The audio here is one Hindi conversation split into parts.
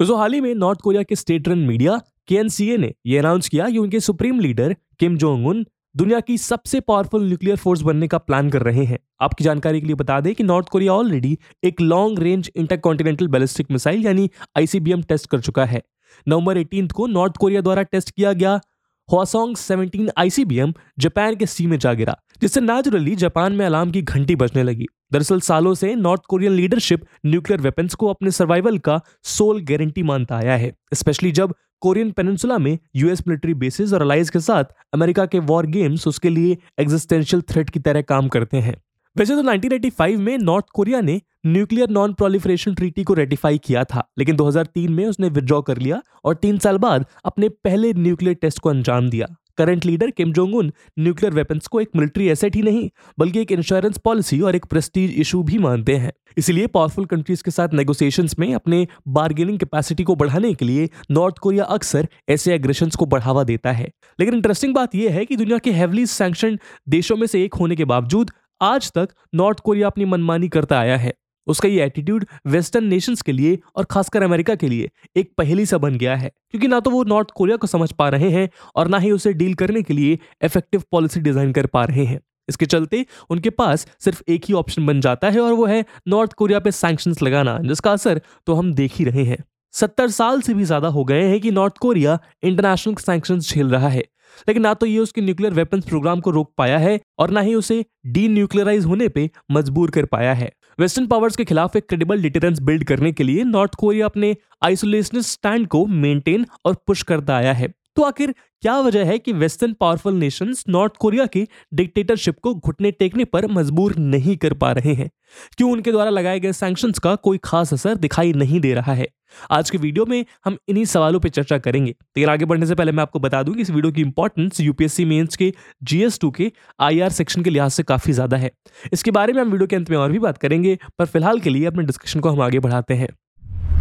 दोस्तों हाल ही में नॉर्थ कोरिया के स्टेट रन मीडिया केएनसीए ने यह अनाउंस किया कि उनके सुप्रीम लीडर किम जोंग उन दुनिया की सबसे पावरफुल न्यूक्लियर फोर्स बनने का प्लान कर रहे हैं। आपकी जानकारी के लिए बता दें कि नॉर्थ कोरिया ऑलरेडी एक long range intercontinental ballistic missile यानी आईसीबीएम टेस्ट कर चुका है। नवंबर 18 को नॉर्थ कोरिया द्वारा टेस्ट किया गया हुआसोंग 17 आईसीबीएम जापान के सी में जा गिरा, जिससे नेचुरली जापान में अलार्म की घंटी बजने लगी। दरअसल सालों से North Korean leadership nuclear weapons को अपने सर्वाइवल का सोल गारंटी मानता आया है स्पेशली जब कोरियन पेनिनसुला में यूएस मिलिट्री बेसिस और अलाइज के साथ अमेरिका के वॉर गेम्स उसके लिए एग्जिस्टेंशियल थ्रेट की तरह काम करते हैं। वैसे तो 1985 में नॉर्थ कोरिया ने न्यूक्लियर नॉन प्रोलिफरेशन ट्रीटी को रेटिफाई किया था, लेकिन 2003 में उसने विड्रॉ कर लिया और तीन साल बाद अपने पहले न्यूक्लियर टेस्ट को अंजाम दिया। Current leader Kim Jong Un nuclear weapons को एक मिलिट्री एसेट ही नहीं, बल्कि एक इंश्योरेंस पॉलिसी और एक प्रेस्टीज इशू भी मानते हैं। इसलिए पावरफुल कंट्रीज़ के साथ नेगोशिएशंस में अपने बार्गेनिंग कैपेसिटी को बढ़ाने के लिए नॉर्थ कोरिया अक्सर ऐसे एग्रेशन को बढ़ावा देता है। लेकिन इंटरेस्टिंग बात यह है कि दुनिया के हेवली सैंक्शन देशों में से एक होने के बावजूद आज तक नॉर्थ कोरिया अपनी मनमानी करता आया है। उसका ये एटीट्यूड वेस्टर्न नेशंस के लिए और खासकर अमेरिका के लिए एक पहली सा बन गया है। क्योंकि ना तो वो नॉर्थ कोरिया को समझ पा रहे हैं और ना ही उसे डील करने के लिए इफ़ेक्टिव पॉलिसी डिज़ाइन कर पा रहे हैं। इसके चलते उनके पास सिर्फ़ एक ही ऑप्शन बन जाता है और वो है नॉर्थ कोरिया पे सैंक्शन लगाना, जिसका असर तो हम देख ही रहे हैं। सत्तर साल से भी ज़्यादा हो गए हैं कि नॉर्थ कोरिया इंटरनेशनल सैंक्शन झेल रहा है। लेकिन ना तो ये उसके न्यूक्लियर वेपन्स प्रोग्राम को रोक पाया है और ना ही उसे डी न्यूक्लियराइज होने पर मजबूर कर पाया है। वेस्टर्न पावर्स के खिलाफ एक क्रेडिबल डिटेरेंस बिल्ड करने के लिए नॉर्थ कोरिया अपने आइसोलेशन स्टैंड को मेंटेन और पुश करता आया है। तो आखिर क्या वजह है कि western powerful nations North Korea की डिक्टेटरशिप को घुटने टेकने पर मजबूर नहीं कर पा रहे हैं? क्यों उनके द्वारा लगाए गए सैंक्शंस का कोई खास असर दिखाई नहीं दे रहा है? आज के वीडियो में हम इन्हीं सवालों पर चर्चा करेंगे। लेकिन आगे बढ़ने से पहले मैं आपको बता दूँ कि इस वीडियो की इंपॉर्टेंस यूपीएससी मेंस के जीएस के आईआर सेक्शन के लिहाज से काफ़ी ज़्यादा है। इसके बारे में हम वीडियो के अंत में और भी बात करेंगे, पर फ़िलहाल के लिए अपने डिस्कशन को हम आगे बढ़ाते हैं।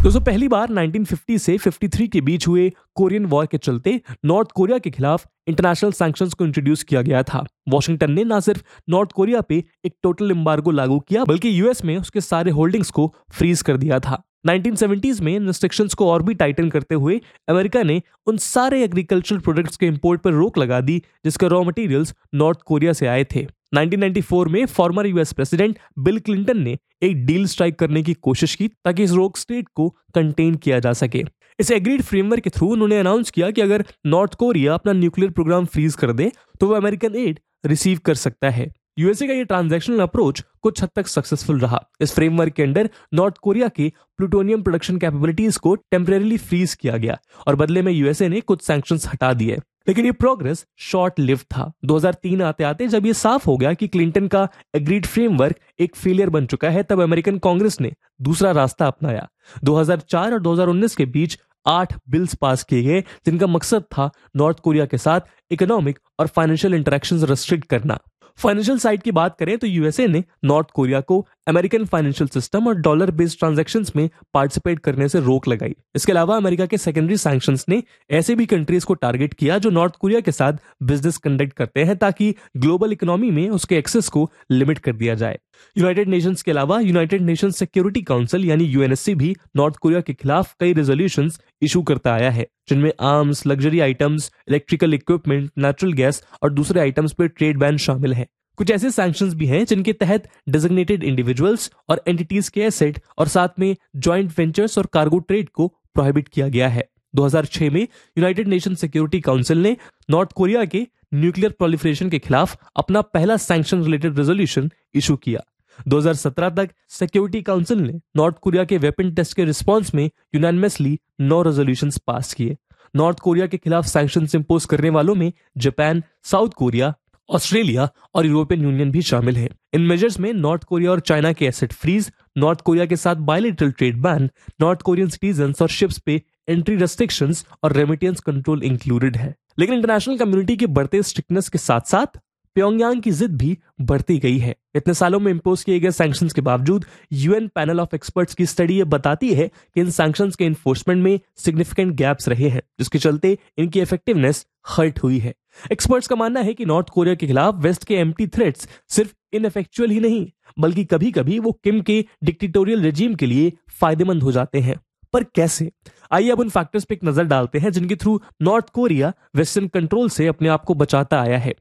दोस्तों, पहली बार 1950 से 53 के बीच हुए कोरियन वॉर के चलते नॉर्थ कोरिया के खिलाफ इंटरनेशनल सैंक्शंस को इंट्रोड्यूस किया गया था। वॉशिंगटन ने न सिर्फ़ नॉर्थ कोरिया पे एक टोटल एम्बार्गो लागू किया, बल्कि यूएस में उसके सारे होल्डिंग्स को फ्रीज कर दिया था। 1970s में रिस्ट्रिक्शंस को और भी टाइटन करते हुए अमेरिका ने उन सारे एग्रीकल्चरल प्रोडक्ट्स के इंपोर्ट पर रोक लगा दी, जिसके रॉ मटेरियल्स नॉर्थ कोरिया से आए थे। 1994 में former US president Bill Clinton ने एक डील स्ट्राइक करने की कोशिश की ताकि इस रोक स्टेट को कंटेन किया जा सके। इस एग्रीड फ्रेमवर्क के थ्रू उन्होंने अनाउंस किया कि अगर नॉर्थ कोरिया अपना न्यूक्लियर प्रोग्राम फ्रीज कर दे तो वो अमेरिकन एड रिसीव कर सकता है। यूएसए का ये ट्रांजैक्शनल अप्रोच कुछ हद तक सक्सेसफुल रहा। इस फ्रेमवर्क के अंडर नॉर्थ कोरिया की प्लूटोनियम प्रोडक्शन कैपेबिलिटीज को टेम्परेली फ्रीज किया गया और बदले में यूएसए ने कुछ सैंक्शंस हटा दिए। लेकिन ये प्रोग्रेस शॉर्ट लिव था 2003 आते आते जब ये साफ़ हो गया कि क्लिंटन का एग्रीड फ्रेमवर्क एक फेलियर बन चुका है, तब अमेरिकन कांग्रेस ने दूसरा रास्ता अपनाया। 2004 और 2019 के बीच आठ बिल्स पास किए गए, जिनका मकसद था नॉर्थ कोरिया के साथ इकोनॉमिक और फाइनेंशियल इंटरेक्शन रेस्ट्रिक्ट करना। फाइनेंशियल साइड की बात करें तो यूएसए ने नॉर्थ कोरिया को अमेरिकन फाइनेंशियल सिस्टम और डॉलर बेस्ड ट्रांजेक्शन में पार्टिसिपेट करने से रोक लगाई। इसके अलावा अमेरिका के सेकेंडरी सैक्शन ने ऐसे भी कंट्रीज़ को टारगेट किया जो नॉर्थ कोरिया के साथ बिज़नेस कंडक्ट करते हैं ताकि ग्लोबल इकोनॉमी में उसके एक्सेस को लिमिट कर दिया जाए। यूनाइटेड नेशंस के अलावा यूनाइटेड नेशन सिक्योरिटी काउंसिल यानी यूएनएससी भी नॉर्थ कोरिया के खिलाफ कई रेजोल्यूशन इशू करता आया है, जिनमें arms, luxury items, electrical equipment, natural gas और दूसरे आइटम्स पर ट्रेड बैन शामिल है। कुछ ऐसे सैंक्शंस भी हैं जिनके तहत डिजिग्नेटेड इंडिविजुअल्स और एंटिटीज के एसेट और साथ में ज्वाइंट वेंचर्स और कार्गो ट्रेड को प्रोहिबिट किया गया है। 2006 में यूनाइटेड नेशन सिक्योरिटी काउंसिल ने नॉर्थ कोरिया के न्यूक्लियर प्रोलिफरेशन के खिलाफ अपना पहला सैंक्शन रिलेटेड रेजोल्यूशन इशू किया। 2017 तक सिक्योरिटी काउंसिल ने नॉर्थ कोरिया के वेपन टेस्ट के रिस्पॉन्स में यूनानिमसली नौ रेजोल्यूशन पास किए। नॉर्थ कोरिया के खिलाफ सैंक्शन इम्पोज करने वालों में जापान साउथ कोरिया ऑस्ट्रेलिया और यूरोपियन यूनियन भी शामिल है। इन मेजर्स में नॉर्थ कोरिया और चाइना के एसेट फ्रीज नॉर्थ कोरिया के साथ bilateral trade ban North Korean citizen और शिप्स पे एंट्री रेस्ट्रिक्शंस और रेमिटेंस कंट्रोल इंक्लूडेड है। लेकिन इंटरनेशनल कम्युनिटी के बढ़ते स्ट्रिक्टनेस के साथ साथ प्योंगयांग की जिद भी बढ़ती गई है। इतने सालों में इम्पोज किए गए सैंक्शंस के बावजूद यूएन पैनल ऑफ़ एक्सपर्ट्स की स्टडी ये बताती है कि इन सैंक्शंस के इन्फोर्समेंट में सिग्निफिकेंट गैप्स रहे हैं, जिसके चलते इनकी इफेक्टिवनेस हर्ट हुई है। एक्सपर्ट्स का मानना है कि नॉर्थ कोरिया के खिलाफ वेस्ट के एम्प्टी थ्रेट्स सिर्फ़ इनफेक्चुअल ही नहीं, बल्कि कभी कभी वो किम के डिक्टेटोरियल रेजीम के लिए फ़ायदेमंद हो जाते हैं। पर कैसे? आइए अब उन फैक्टर्स पे एक नज़र डालते हैं जिनके through North Korea western control से अपने आप को बचाता आया है।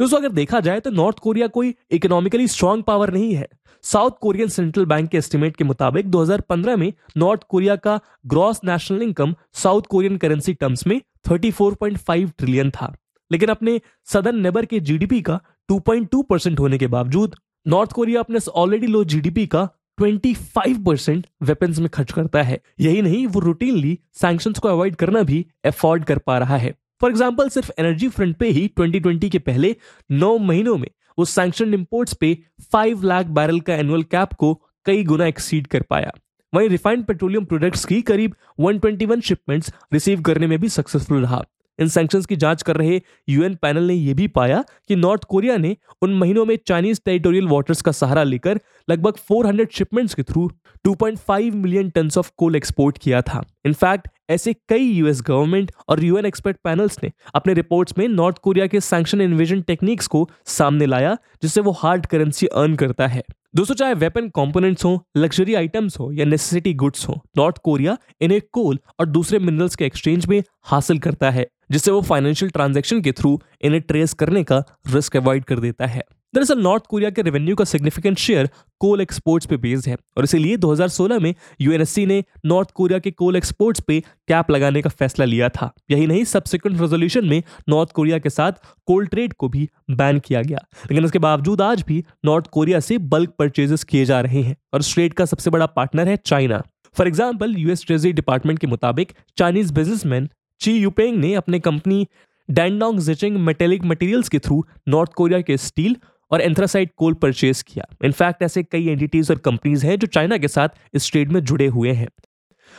दोस्तों, अगर देखा जाए तो नॉर्थ कोरिया कोई इकोनॉमिकली स्ट्रांग पावर नहीं है। साउथ कोरियन सेंट्रल बैंक के एस्टिमेट के मुताबिक 2015 में नॉर्थ कोरिया का gross national income South Korean currency terms में 34.5 ट्रिलियन था। लेकिन अपने सदन नेबर के जीडीपी का 2.2 परसेंट होने के बावजूद नॉर्थ कोरिया अपने ऑलरेडी लो जीडीपी का 25 परसेंट वेपन्स में खर्च करता है। यही नहीं, वो रूटीनली सैंक्शंस को अवॉइड करना भी अफोर्ड कर पा रहा है। फॉर एग्ज़ाम्पल सिर्फ़ एनर्जी फ्रंट पे ही 2020 के पहले नौ महीनों में वो सैंक्शन इम्पोर्ट्स पे 5 लाख बैरल का एनुअल कैप को कई गुना एक्सीड कर पाया। वहीं रिफाइंड पेट्रोलियम प्रोडक्ट्स की करीब 121 शिपमेंट्स रिसीव करने में भी सक्सेसफुल रहा। इन सैंक्शंस की जाँच कर रहे यूएन पैनल ने यह भी पाया कि नॉर्थ कोरिया ने उन महीनों में चाइनीज़ टेरिटोरियल वाटर्स का सहारा लेकर लगभग 400 शिपमेंट्स के through 2.5 million ton of coal export किया था। इनफैक्ट ऐसे कई यूएस गवर्नमेंट और यूएन एक्सपर्ट पैनल्स ने अपने रिपोर्ट्स में नॉर्थ कोरिया के सैंक्शन इन्वेजन टेक्निक्स को सामने लाया, जिससे वो हार्ड करेंसी अर्न करता है। दोस्तों, चाहे वेपन कंपोनेंट्स हो लग्जरी आइटम्स हो या नेसेसिटी गुड्स हो नॉर्थ कोरिया इन्हें कोल और दूसरे मिनरल्स के एक्सचेंज में हासिल करता है। जिससे वो फाइनेंशियल ट्रांजेक्शन के थ्रू इन्हें ट्रेस करने का रिस्क अवॉइड कर देता है। दरअसल नॉर्थ कोरिया के रेवेन्यू का सिग्निफिकेंट शेयर कोल एक्सपोर्ट्स पे बेस्ड है और इसीलिए 2016 में यूएनएससी ने नॉर्थ कोरिया के कोल एक्सपोर्ट्स पे कैप लगाने का फैसला लिया था। यही नहीं सब्सिक्वेंट रेजोल्यूशन में नॉर्थ कोरिया के साथ कोल ट्रेड को भी बैन किया गया। लेकिन इसके बावजूद आज भी नॉर्थ कोरिया से बल्क परचेजेस किए जा रहे हैं और स्ट्रेट का सबसे बड़ा पार्टनर है China for example US treasury department के मुताबिक चाइनीज़ बिजनेसमैन ची यूपेंग ने अपने company Dandong Zhicheng metallic materials के थ्रू नॉर्थ कोरिया के स्टील और एंथ्रासाइड कोल परचेज किया। इनफैक्ट ऐसे कई एंटिटीज और कंपनीज़ हैं जो चाइना के साथ इस ट्रेड में जुड़े हुए हैं।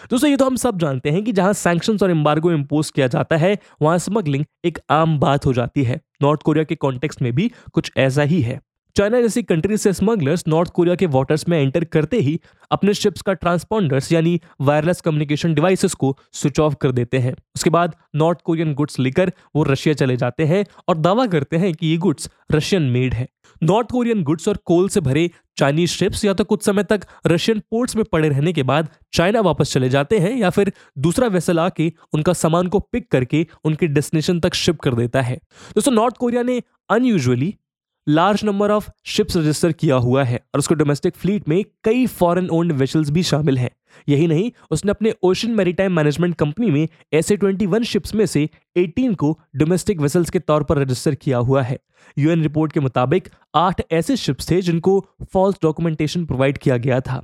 दोस्तों, ये तो हम सब जानते हैं कि जहाँ सैंक्शंस और एम्बार्गो इम्पोज किया जाता है, वहाँ स्मगलिंग एक आम बात हो जाती है। नॉर्थ कोरिया के कॉन्टेक्स्ट में भी कुछ ऐसा ही है। चाइना जैसी कंट्री से स्मगलर्स नॉर्थ कोरिया के वाटर्स में एंटर करते ही अपने शिप्स का ट्रांसपॉन्डर्स यानी वायरलेस कम्युनिकेशन डिवाइसेस को स्विच ऑफ़ कर देते हैं। उसके बाद नॉर्थ कोरियन गुड्स लेकर वो रशिया चले जाते हैं और दावा करते हैं कि ये गुड्स रशियन मेड है। नॉर्थ कोरियन गुड्स और कोल से भरे चाइनीज़ शिप्स या तो कुछ समय तक रशियन पोर्ट्स में पड़े रहने के बाद चाइना वापस चले जाते हैं या फिर दूसरा वेसल आके उनका सामान को पिक करके उनके डेस्टिनेशन तक शिप कर देता है। दोस्तों नॉर्थ कोरिया ने unusually large number of ships register किया हुआ है और उसके डोमेस्टिक फ्लीट में कई फॉरेन ओन्ड वेसल्स भी शामिल हैं। यही नहीं, उसने अपने ओशन मैरीटाइम मैनेजमेंट कंपनी में ऐसे 21 शिप्स में से 18 को डोमेस्टिक वेसल्स के तौर पर रजिस्टर किया हुआ है। यूएन रिपोर्ट के मुताबिक आठ ऐसे शिप्स थे जिनको फॉल्स डॉक्यूमेंटेशन प्रोवाइड किया गया था।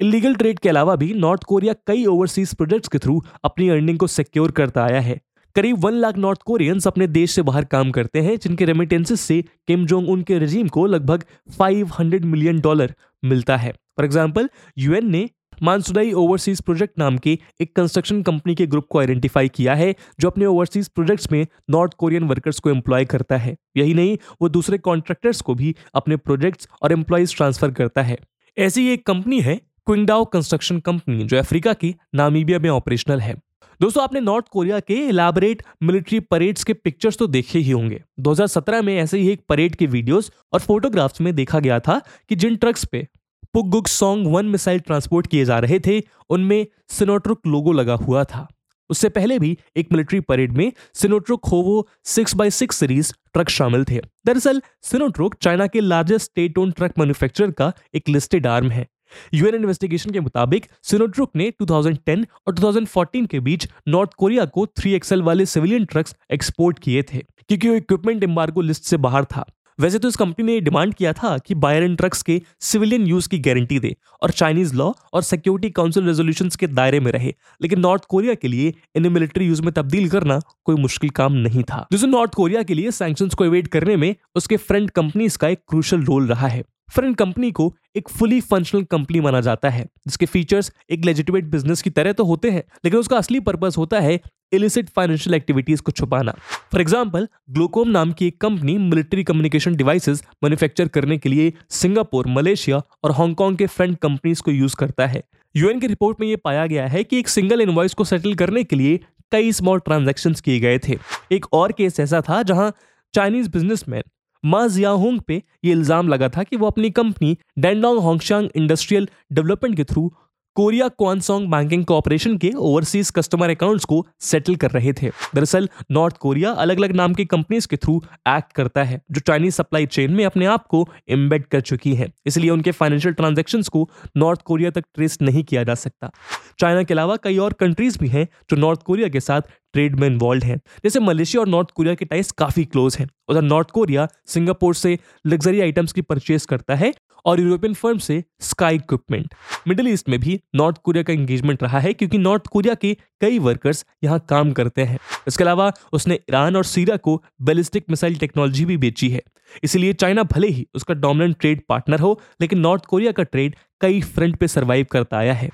इलीगल ट्रेड के अलावा भी नॉर्थ कोरिया कई ओवरसीज प्रोजेक्ट्स के थ्रू अपनी अर्निंग को सिक्योर करता आया है। करीब वन लाख नॉर्थ कोरियंस अपने देश से बाहर काम करते हैं, जिनके रेमिटेंसेस से किम जोंग उन के रजीम को लगभग 500 मिलियन डॉलर मिलता है। फॉर एग्ज़ाम्पल यूएन ने मानसुदाई ओवरसीज प्रोजेक्ट नाम के एक कंस्ट्रक्शन कंपनी के ग्रुप को आइडेंटिफाई किया है, जो अपने ओवरसीज प्रोजेक्ट्स में नॉर्थ कोरियन वर्कर्स को एम्प्लॉय करता है। यही नहीं, वो दूसरे कॉन्ट्रैक्टर्स को भी अपने प्रोजेक्ट्स और एम्प्लॉयज़ ट्रांसफ़र करता है। ऐसी एक कंपनी है क्विंगडाओ कंस्ट्रक्शन कंपनी जो अफ्रीका की नामीबिया में ऑपरेशनल है। दोस्तों, आपने नॉर्थ कोरिया के इलाबरेट मिलिट्री परेड्स के पिक्चर्स तो देखे ही होंगे। 2017 में ऐसे ही एक परेड के वीडियोस और फोटोग्राफ्स में देखा गया था कि जिन ट्रक्स पे Pukguksong one missile transport किए जा रहे थे, उनमें सिनोट्रुक लोगो लगा हुआ था। उससे पहले भी एक मिलिट्री परेड में Sinotruk Howo six by six series truck शामिल थे। दरअसल सिनोट्रुक चाइना के largest state own truck manufacturer का एक लिस्टेड आर्म है। यूएन इन्वेस्टिगेशन के मुताबिक सिनोट्रुक ने 2010 और 2014 के बीच नॉर्थ कोरिया को 3XL वाले सिविलियन ट्रक्स एक्सपोर्ट किए थे, क्योंकि वो इक्विपमेंट एम्बार्गो लिस्ट से बाहर था। वैसे तो इस कंपनी ने डिमांड किया था कि बायर इन ट्रक्स के सिविलियन यूज़ की गारंटी दे और चाइनीज़ लॉ और सिक्योरिटी काउंसिल रेजोल्यूशन के दायरे में रहे। लेकिन नॉर्थ कोरिया के लिए इन्हें मिलिट्री यूज़ में तब्दील करना कोई मुश्किल काम नहीं था। जिससे नॉर्थ कोरिया के लिए सैंक्शन को एवेट करने में उसके फ्रेंड कंपनीज़ का एक क्रूशल रोल रहा है। फ्रेंड कंपनी को एक फुली फंक्शनल कंपनी माना जाता है, जिसके फीचर्स एक लेजिटिमेट बिज़नेस की तरह तो होते हैं, लेकिन उसका असली पर्पज होता है इलिसिट फाइनेंशियल एक्टिविटीज़ को छुपाना। फॉर एग्ज़ाम्पल ग्लोकोम नाम की एक company military communication devices manufacture करने के लिए सिंगापुर, मलेशिया और हांगकांग के फ्रेंड कंपनीज़ को यूज़ करता है। यूएन की रिपोर्ट में यह पाया गया है कि एक सिंगल इनवॉइस को सेटल करने के लिए कई स्मॉल ट्रांजेक्शन किए गए थे। एक और केस ऐसा था जहाँ चाइनीज़ बिजनेसमैन मा जियाहोंग पे ये इल्ज़ाम लगा था कि वो अपनी कंपनी डेंडोंग होंगशांग इंडस्ट्रियल डेवलपमेंट के through Korea Kwangson banking corporation के ओवरसीज कस्टमर अकाउंट्स को सेटल कर रहे थे। दरअसल, नॉर्थ कोरिया अलग अलग नाम की कंपनीज़ के थ्रू एक्ट करता है, जो चाइनीज़ सप्लाई चेन में अपने आप को एम्बेड कर चुकी है। इसलिए उनके फाइनेंशियल ट्रांजेक्शन को नॉर्थ कोरिया तक ट्रेस नहीं किया जा सकता। चाइना के अलावा कई और कंट्रीज़ भी हैं जो नॉर्थ कोरिया के साथ ट्रेड में इन्वॉल्व हैं। जैसे मलेशिया और नॉर्थ कोरिया के टाइस काफ़ी क्लोज हैं। उधर नॉर्थ कोरिया सिंगापुर से लग्जरी आइटम्स की परचेज करता है और यूरोपियन फर्म से स्काई इक्विपमेंट मिडिल ईस्ट में भी नॉर्थ कोरिया का एंगेजमेंट रहा है क्योंकि नॉर्थ कोरिया के कई वर्कर्स यहाँ काम करते हैं। इसके अलावा उसने ईरान और सीरिया को बैलिस्टिक मिसाइल टेक्नोलॉजी भी बेची है। इसलिए चाइना भले ही उसका डोमिनेंट ट्रेड पार्टनर हो, लेकिन नॉर्थ कोरिया का ट्रेड कई फ्रंट पे सरवाइव करता आया है।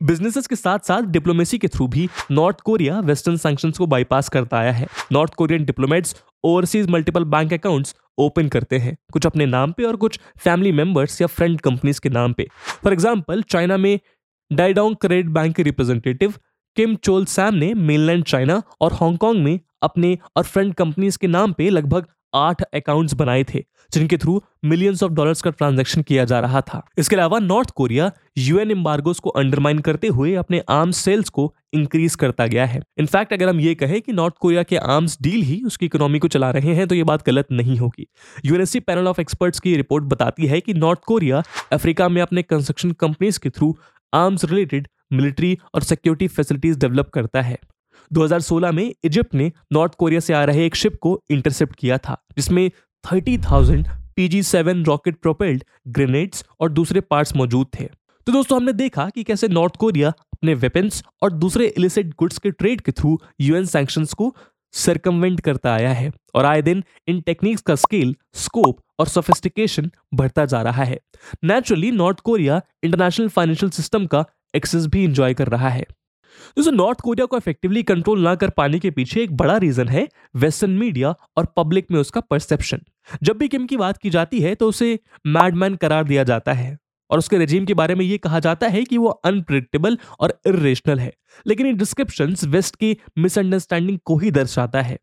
बिजनेसेस के साथ साथ डिप्लोमेसी के थ्रू भी नॉर्थ कोरिया वेस्टर्न सैंक्शंस को बाईपास करता आया है। North Korean diplomats overseas multiple bank accounts open करते हैं, कुछ अपने नाम पे और कुछ फैमिली मेंबर्स या फ्रेंड कंपनीज़ के नाम पे। फॉर एग्जांपल चाइना में डाइडोंग क्रेडिट बैंक के रिप्रेजेंटेटिव किम चोल सैम ने मेनलैंड चाइना और हांगकांग में अपने और फ्रेंड कंपनीज़ के नाम पे लगभग आठ अकाउंट्स बनाए थे, जिनके थ्रू मिलियंस ऑफ़ डॉलर्स का ट्रांजैक्शन किया जा रहा था। इसके अलावा नॉर्थ कोरिया यूएन एम्बार्गोस को अंडरमाइन करते हुए अपने आर्म्स सेल्स को इंक्रीज करता गया है। इनफैक्ट अगर हम ये कहें कि नॉर्थ कोरिया के आर्म्स डील ही उसकी इकोनॉमी को चला रहे हैं तो ये बात गलत नहीं होगी। यूएनएससी पैनल ऑफ़ एक्सपर्ट्स की रिपोर्ट बताती है कि नॉर्थ कोरिया अफ्रीका में अपने कंस्ट्रक्शन कंपनीज़ के थ्रू आर्म्स रिलेटेड मिलिट्री और सिक्योरिटी फैसिलिटीज़ डेवलप करता है। 2016 में इजिप्ट ने नॉर्थ कोरिया से आ रहे एक शिप को इंटरसेप्ट किया था जिसमें 30,000 PG seven rocket propelled grenades और दूसरे पार्ट्स मौजूद थे। तो दोस्तों हमने देखा कि कैसे नॉर्थ कोरिया अपने वेपन्स और दूसरे इलिसिट गुड्स के ट्रेड के थ्रू यूएन सैंक्शंस को सरकमवेंट करता आया है और आए दिन इन टेक्निक्स का स्केल स्कोप और सोफिस्टिकेशन बढ़ता जा रहा है। Naturally North Korea international financial system का एक्सेस भी इंजॉय कर रहा है। दोस्तों नॉर्थ कोरिया को इफेक्टिवली कंट्रोल ना कर पाने के पीछे एक बड़ा रीजन है वेस्टर्न मीडिया और पब्लिक में उसका परसेप्शन जब भी किम की बात की जाती है तो उसे मैडमैन करार दिया जाता है और उसके रेजिम के बारे में ये कहा जाता है कि वो अनप्रिडिक्टेबल और इरेशनल है। लेकिन ये डिस्क्रिप्शन वेस्ट की मिसअंडरस्टैंडिंग को ही दर्शाता है।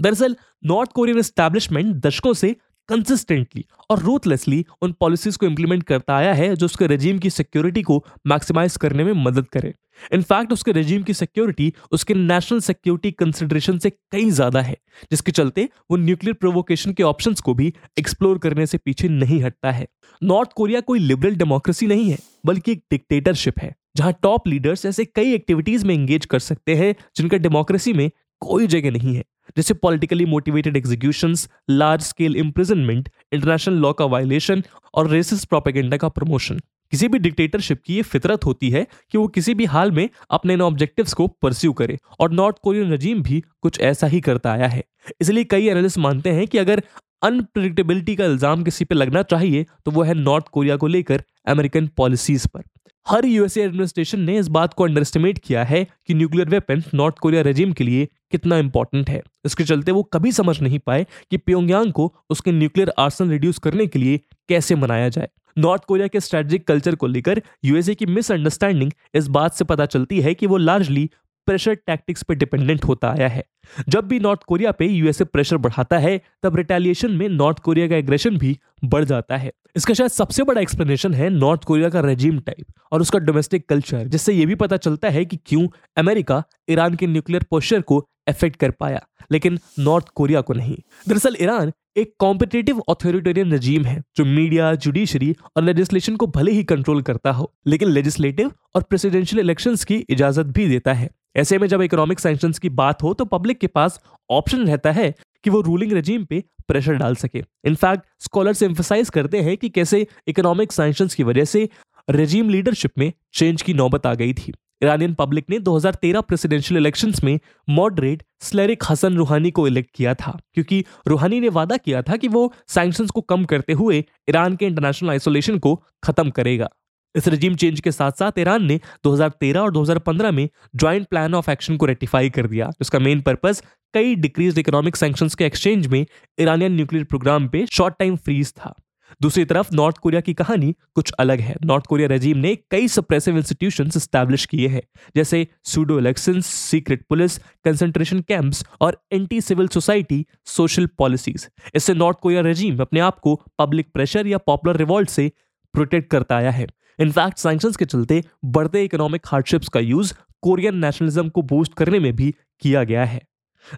दरअसल, नॉर्थ कोरियन एस्टैब्लिशमेंट दशकों से कंसिस्टेंटली और रूथलेसली उन पॉलिसीज़ को इंप्लीमेंट करता आया है जो उसके रजीम की सिक्योरिटी को मैक्सिमाइज करने में मदद करे। इनफैक्ट उसके रजीम की सिक्योरिटी उसके नेशनल सिक्योरिटी कंसिडरेशन से कई ज़्यादा है, जिसके चलते वो न्यूक्लियर प्रोवोकेशन के ऑप्शन को भी एक्सप्लोर करने से पीछे नहीं हटता है। नॉर्थ कोरिया कोई लिबरल डेमोक्रेसी नहीं है, बल्कि एक डिक्टेटरशिप है, जहाँ टॉप लीडर्स ऐसे कई एक्टिविटीज़ में एंगेज कर सकते हैं जिनका डेमोक्रेसी में कोई जगह नहीं है। जैसे politically motivated execution large scale imprisonment international law का वायलेशन और रेसिस्ट प्रोपेगेंडा का प्रमोशन किसी भी डिक्टेटरशिप की ये फितरत होती है कि वो किसी भी हाल में अपने इन ऑब्जेक्टिव्स को परस्यू करे और नॉर्थ कोरियन रजीम भी कुछ ऐसा ही करता आया है। इसलिए कई एनालिस्ट मानते हैं कि अगर अनप्रिडिक्टेबिलिटी का इल्ज़ाम किसी पे लगना चाहिए तो वो है नॉर्थ कोरिया को लेकर अमेरिकन पॉलिसीज़ पर। हर यूएसए एडमिनिस्ट्रेशन ने इस बात को अंडरस्टिमेट किया है कि nuclear weapon North Korea regime के लिए कितना इंपॉर्टेंट है। इसके चलते वो कभी समझ नहीं पाए कि प्योंगयांग को उसके न्यूक्लियर आर्सन रिड्यूस करने के लिए कैसे मनाया जाए। नॉर्थ कोरिया के स्ट्रेटेजिक कल्चर को लेकर यूएसए की मिसअंडरस्टैंडिंग इस बात से पता चलती है कि वो लार्जली प्रेशर टैक्टिक्स पर डिपेंडेंट होता आया है। जब भी नॉर्थ कोरिया पे यूएसए प्रेशर बढ़ाता है, तब रिटेलिएशन में नॉर्थ कोरिया का एग्रेशन भी बढ़ जाता है। इसका शायद सबसे बड़ा एक्सप्लेनेशन है नॉर्थ कोरिया का रेजिम टाइप और उसका डोमेस्टिक कल्चर जिससे यह भी पता चलता है कि क्यों अमेरिका ईरान के न्यूक्लियर पोस्टर को इफ़ेक्ट कर पाया, लेकिन नॉर्थ कोरिया को नहीं। दरअसल ईरान एक कॉम्पिटेटिव ऑथोरिटेरियन रजीम है, जो मीडिया जुडिशरी और लेजिस्लेशन को भले ही कंट्रोल करता हो, लेकिन लेजिस्लेटिव और प्रेसिडेंशियल इलेक्शंस की इजाज़त भी देता है। ऐसे में जब इकोनॉमिक सैंक्शन की बात हो तो पब्लिक के पास ऑप्शन रहता है कि वो रूलिंग रजीम पे प्रेशर डाल सके। इनफैक्ट स्कॉलर्स एम्फोसाइज करते हैं कि कैसे इकोनॉमिक सैंक्शन की वजह से रजीम लीडरशिप में चेंज की नौबत आ गई थी। ईरानियन पब्लिक ने 2013 प्रेसिडेंशियल इलेक्शंस में मॉडरेट स्लेरिक हसन रूहानी को इलेक्ट किया था, क्योंकि रूहानी ने वादा किया था कि वो सैंक्शंस को कम करते हुए ईरान के इंटरनेशनल आइसोलेशन को खत्म करेगा। इस रजीम चेंज के साथ साथ ईरान ने 2013 और 2015 में ज्वाइंट प्लान ऑफ़ एक्शन को रेटिफाई कर दिया, जिसका मेन पर्पस कई डिक्रीज इकोनॉमिक सैंक्शंस के एक्सचेंज में ईरानियन न्यूक्लियर प्रोग्राम पे शॉर्ट टाइम फ्रीज था। दूसरी तरफ़ नॉर्थ कोरिया की कहानी कुछ अलग है। नॉर्थ कोरिया रजीम ने कई सप्रेसिव इंस्टीट्यूशन स्टैब्लिश किए हैं, जैसे pseudo election secret police concentration camps और anti civil society social policies इससे नॉर्थ कोरिया रजीम अपने आप को पब्लिक प्रेशर या पॉपुलर रिवॉल्ट से प्रोटेक्ट करता आया है। इनफैक्ट सैंक्शंस के चलते बढ़ते इकोनॉमिक हार्डशिप्स का यूज़ कोरियन नेशनलिज्म को बूस्ट करने में भी किया गया है।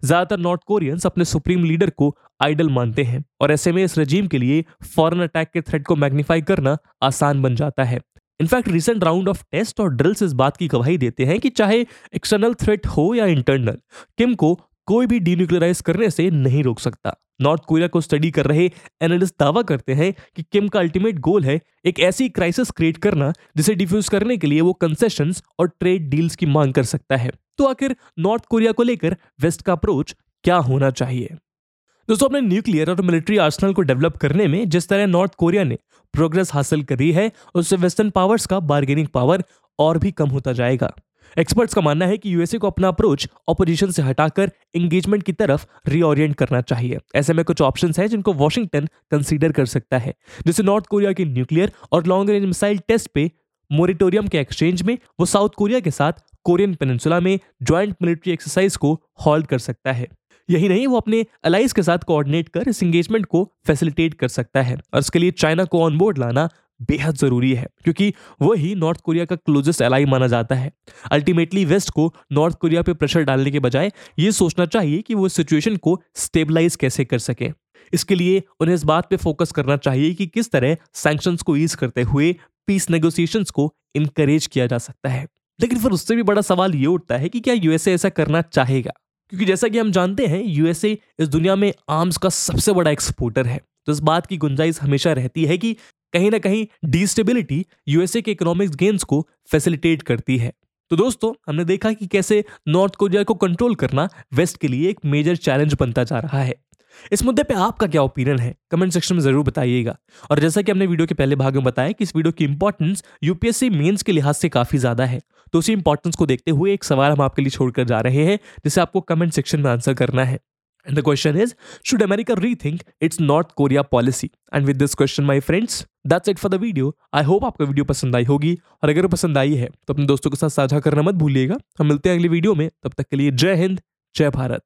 ज़्यादातर नॉर्थ कोरियंस अपने सुप्रीम लीडर को आइडल मानते हैं और ऐसे में इस रजीम के लिए फॉरन अटैक के थ्रेट को मैग्नीफाई करना आसान बन जाता है। In fact recent round of test और ड्रिल्स इस बात की गवाही देते हैं कि चाहे एक्सटर्नल थ्रेट हो या इंटरनल किम को कोई भी डीन्यूक्लियराइज करने से नहीं रोक सकता। नॉर्थ कोरिया को स्टडी कर रहे एनालिस्ट दावा करते हैं कि किम का अल्टीमेट गोल है एक ऐसी क्राइसिस क्रिएट करना, जिसे डिफ्यूज करने के लिए वो कंसेशन और ट्रेड डील्स की मांग कर सकता है। तो आखिर नॉर्थ कोरिया को लेकर वेस्ट का अप्रोच क्या होना चाहिए? दोस्तों, अपने न्यूक्लियर और मिलिट्री आर्सनल को डेवलप करने में जिस तरह नॉर्थ कोरिया ने प्रोग्रेस हासिल करी है, उससे वेस्टर्न पावर्स का बार्गेनिंग पावर और भी कम होता जाएगा। एक्सपर्ट्स का मानना है कि यूएसए को अपना अप्रोच ऑपोजिशन से हटाकर एंगेजमेंट की तरफ़ रीओरिएंट करना चाहिए। ऐसे में कुछ ऑप्शंस हैं जिनको वॉशिंगटन कंसीडर कर सकता है। जैसे नॉर्थ कोरिया के न्यूक्लियर और लॉन्ग रेंज मिसाइल टेस्ट पे मोरिटोरियम के एक्सचेंज में वो साउथ कोरिया के साथ कोरियन पेनिनसुला में ज्वाइंट मिलिट्री एक्सरसाइज को हॉल्ड कर सकता है। यही नहीं, वो अपने अलाइज के साथ कोऑर्डिनेट कर इस एंगेजमेंट को फैसिलिटेट कर सकता है। और इसके लिए चाइना को ऑन बोर्ड लाना बेहद ज़रूरी है, क्योंकि वही नॉर्थ कोरिया का क्लोजेस्ट एलाई माना जाता है। अल्टीमेटली वेस्ट को नॉर्थ कोरिया पे प्रेशर डालने के बजाय ये सोचना चाहिए कि वो सिचुएशन को स्टेबलाइज कैसे कर सके। इसके लिए उन्हें इस बात पे फोकस करना चाहिए कि किस तरह सैंक्शंस को ईज करते हुए पीस नेगोशिएशंस को इनकरेज किया जा सकता है। लेकिन फिर उससे भी बड़ा सवाल ये उठता है कि क्या यूएसए ऐसा करना चाहेगा? क्योंकि जैसा कि हम जानते हैं यूएसए इस दुनिया में आर्म्स का सबसे बड़ा एक्सपोर्टर है। तो इस बात की गुंजाइश हमेशा रहती है कि कहीं ना कहीं डिस्टेबिलिटी यूएसए के इकोनॉमिक्स गेम्स को फैसिलिटेट करती है। तो दोस्तों, हमने देखा कि कैसे नॉर्थ कोरिया को कंट्रोल करना वेस्ट के लिए एक मेजर चैलेंज बनता जा रहा है। इस मुद्दे पे आपका क्या ओपिनियन है? कमेंट सेक्शन में ज़रूर बताइएगा। और जैसा कि हमने वीडियो के पहले भाग में बताया कि इस वीडियो की इंपॉर्टेंस यूपीएससी मेंस के लिहाज से काफ़ी ज़्यादा है। तो उसी इंपॉर्टेंस को देखते हुए एक सवाल हम आपके लिए छोड़कर जा रहे हैं, जिसे आपको कमेंट सेक्शन में आंसर करना है। And the question is Should America rethink its North Korea policy? And with this question, my friends, that's it for the video. I hope आपको वीडियो पसंद आई होगी और अगर पसंद आई है तो अपने दोस्तों के साथ साझा करना मत भूलिएगा हम मिलते हैं अगली वीडियो में तब तक के लिए जय हिंद जय भारत